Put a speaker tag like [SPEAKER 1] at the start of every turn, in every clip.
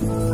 [SPEAKER 1] Kính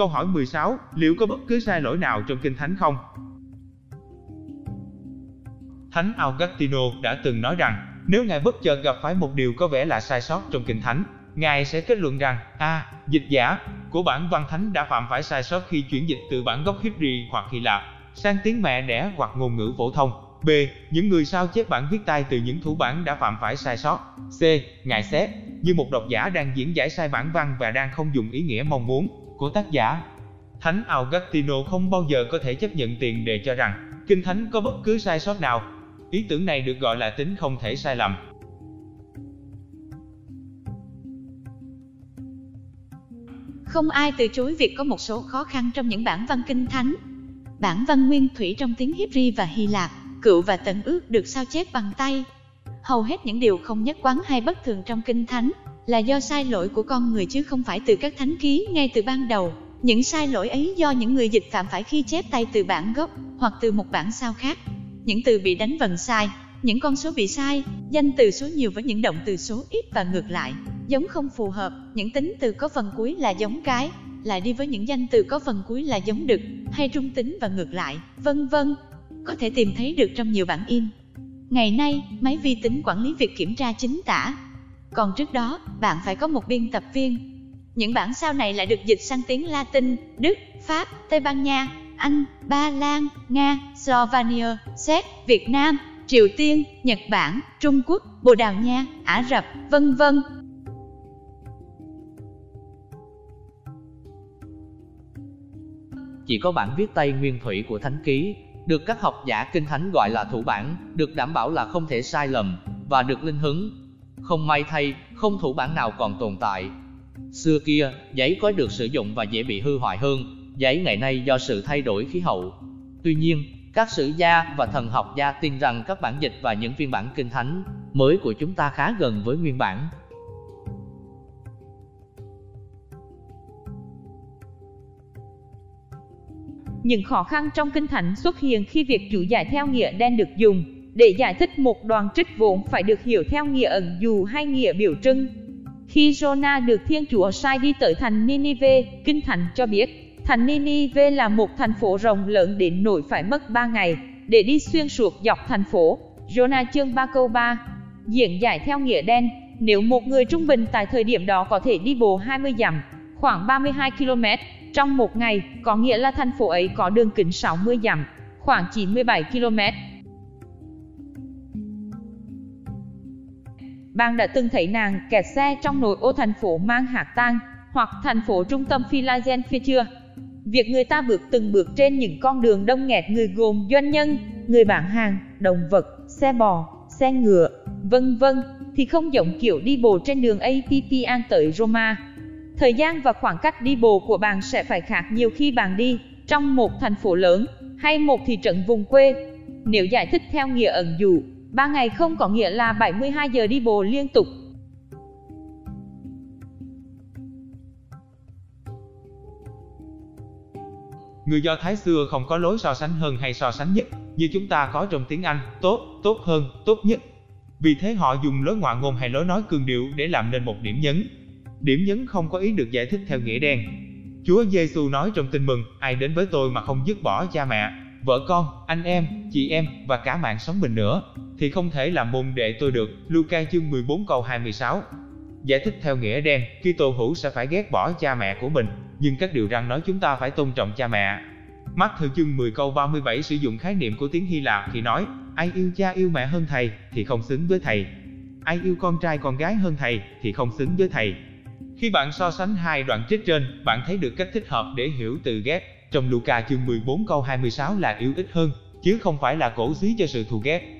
[SPEAKER 2] Câu hỏi 16, liệu có bất cứ sai lỗi nào trong Kinh Thánh không? Thánh Augustino đã từng nói rằng, nếu Ngài bất chợt gặp phải một điều có vẻ là sai sót trong Kinh Thánh, Ngài sẽ kết luận rằng, a, à, dịch giả của bản văn thánh đã phạm phải sai sót khi chuyển dịch từ bản gốc Hebrew hoặc Hy Lạp sang tiếng mẹ đẻ hoặc ngôn ngữ phổ thông. B. Những người sao chép bản viết tay từ những thủ bản đã phạm phải sai sót. C. Ngài xét, như một độc giả đang diễn giải sai bản văn và đang không dùng ý nghĩa mong muốn của tác giả. Thánh Augustino không bao giờ có thể chấp nhận tiền đề cho rằng Kinh Thánh có bất cứ sai sót nào. Ý tưởng này được gọi là tính không thể sai lầm.
[SPEAKER 3] Không ai từ chối việc có một số khó khăn trong những bản văn Kinh Thánh. Bản văn nguyên thủy trong tiếng Hebrew và Hy Lạp, cựu và tận ước được sao chép bằng tay. Hầu hết những điều không nhất quán hay bất thường trong Kinh Thánh là do sai lỗi của con người chứ không phải từ các thánh ký ngay từ ban đầu. Những sai lỗi ấy do những người dịch phạm phải khi chép tay từ bản gốc hoặc từ một bản sao khác. Những từ bị đánh vần sai, những con số bị sai, danh từ số nhiều với những động từ số ít và ngược lại, giống không phù hợp, những tính từ có phần cuối là giống cái, lại đi với những danh từ có phần cuối là giống đực hay trung tính và ngược lại, vân vân. Có thể tìm thấy được trong nhiều bản in. Ngày nay, máy vi tính quản lý việc kiểm tra chính tả, còn trước đó, bạn phải có một biên tập viên. Những bản sao này lại được dịch sang tiếng Latin, Đức, Pháp, Tây Ban Nha, Anh, Ba Lan, Nga, Slovenia, Séc, Việt Nam, Triều Tiên, Nhật Bản, Trung Quốc, Bồ Đào Nha, Ả Rập, vân vân.
[SPEAKER 4] Chỉ có bản viết tay nguyên thủy của Thánh Ký, được các học giả kinh thánh gọi là thủ bản, được đảm bảo là không thể sai lầm, và được linh hứng, không may thay, không thủ bản nào còn tồn tại. Xưa kia, giấy có được sử dụng và dễ bị hư hoại hơn, giấy ngày nay do sự thay đổi khí hậu. Tuy nhiên, các sử gia và thần học gia tin rằng các bản dịch và những phiên bản kinh thánh mới của chúng ta khá gần với nguyên bản.
[SPEAKER 5] Những khó khăn trong kinh thánh xuất hiện khi việc chủ giải theo nghĩa đen được dùng để giải thích một đoàn trích vốn phải được hiểu theo nghĩa ẩn dù hay nghĩa biểu trưng. Khi Jonah được Thiên Chúa sai đi tới thành Ninive, Kinh Thánh cho biết, thành Ninive là một thành phố rộng lớn đến nỗi phải mất 3 ngày để đi xuyên suốt dọc thành phố. Jonah chương 3 câu 3 Diễn giải theo nghĩa đen, nếu một người trung bình tại thời điểm đó có thể đi bộ 20 dặm, khoảng 32 km, trong một ngày, có nghĩa là thành phố ấy có đường kính 60 dặm, khoảng 97 km, Bạn đã từng thấy nàng kẹt xe trong nội ô thành phố mang hạt tang hoặc thành phố trung tâm Philadelphia chưa? Việc người ta bước từng bước trên những con đường đông nghẹt người gồm doanh nhân, người bán hàng, động vật, xe bò, xe ngựa, vân vân, thì không giống kiểu đi bộ trên đường Appian tới Roma. Thời gian và khoảng cách đi bộ của bạn sẽ phải khác nhiều khi bạn đi trong một thành phố lớn hay một thị trấn vùng quê. Nếu giải thích theo nghĩa ẩn dụ, 3 ngày không có nghĩa là 72 giờ đi bộ liên tục.
[SPEAKER 2] Người Do Thái xưa không có lối so sánh hơn hay so sánh nhất, như chúng ta có trong tiếng Anh, tốt, tốt hơn, tốt nhất. Vì thế họ dùng lối ngoại ngôn hay lối nói cường điệu để làm nên một điểm nhấn. Điểm nhấn không có ý được giải thích theo nghĩa đen. Chúa Giêsu nói trong tin mừng, ai đến với tôi mà không dứt bỏ cha mẹ, vợ con, anh em, chị em và cả mạng sống mình nữa, thì không thể làm môn đệ tôi được. Luca chương 14 câu 26 Giải thích theo nghĩa đen, Kitô hữu sẽ phải ghét bỏ cha mẹ của mình, nhưng các điều răn nói chúng ta phải tôn trọng cha mẹ. Mắt thư chương 10 câu 37 sử dụng khái niệm của tiếng Hy Lạp khi nói, ai yêu cha yêu mẹ hơn thầy thì không xứng với thầy. Ai yêu con trai con gái hơn thầy thì không xứng với thầy. Khi bạn so sánh hai đoạn trích trên, bạn thấy được cách thích hợp để hiểu từ ghét. Trong Luca chương 14 câu 26 là yêu ít hơn, chứ không phải là cổ suý cho sự thù ghét.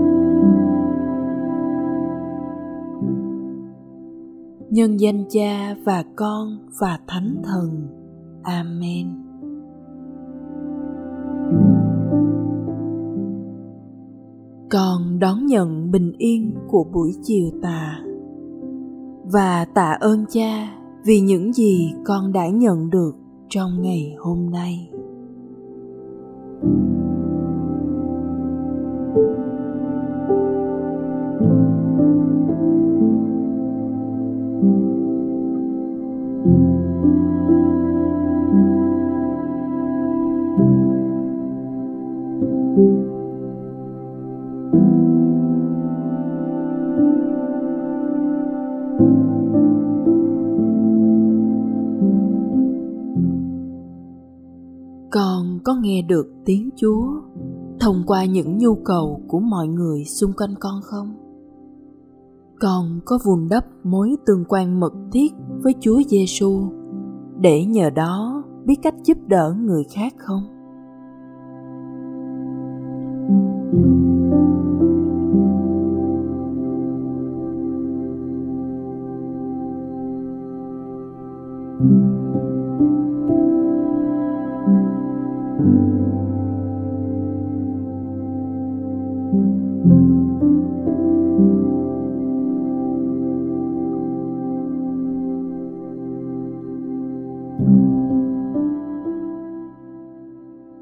[SPEAKER 6] Nhân danh Cha và Con và Thánh Thần. Amen. Con đón nhận bình yên của buổi chiều tà và tạ ơn Cha vì những gì con đã nhận được trong ngày hôm nay. Con có nghe được tiếng chúa thông qua những nhu cầu của mọi người xung quanh con không? Con có vun đắp mối tương quan mật thiết với chúa giêsu để nhờ đó biết cách giúp đỡ người khác không?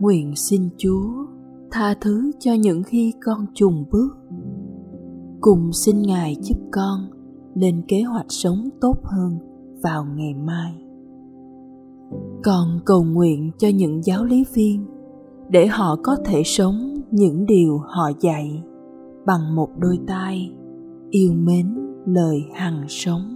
[SPEAKER 6] Nguyện xin Chúa tha thứ cho những khi con trùng bước. Cùng xin Ngài giúp con lên kế hoạch sống tốt hơn vào ngày mai. Con cầu nguyện cho những giáo lý viên để họ có thể sống những điều họ dạy bằng một đôi tai yêu mến lời hằng sống.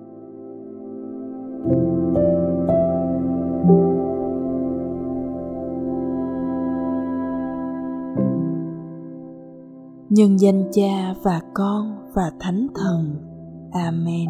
[SPEAKER 6] Nhân danh Cha và Con và Thánh Thần. Amen.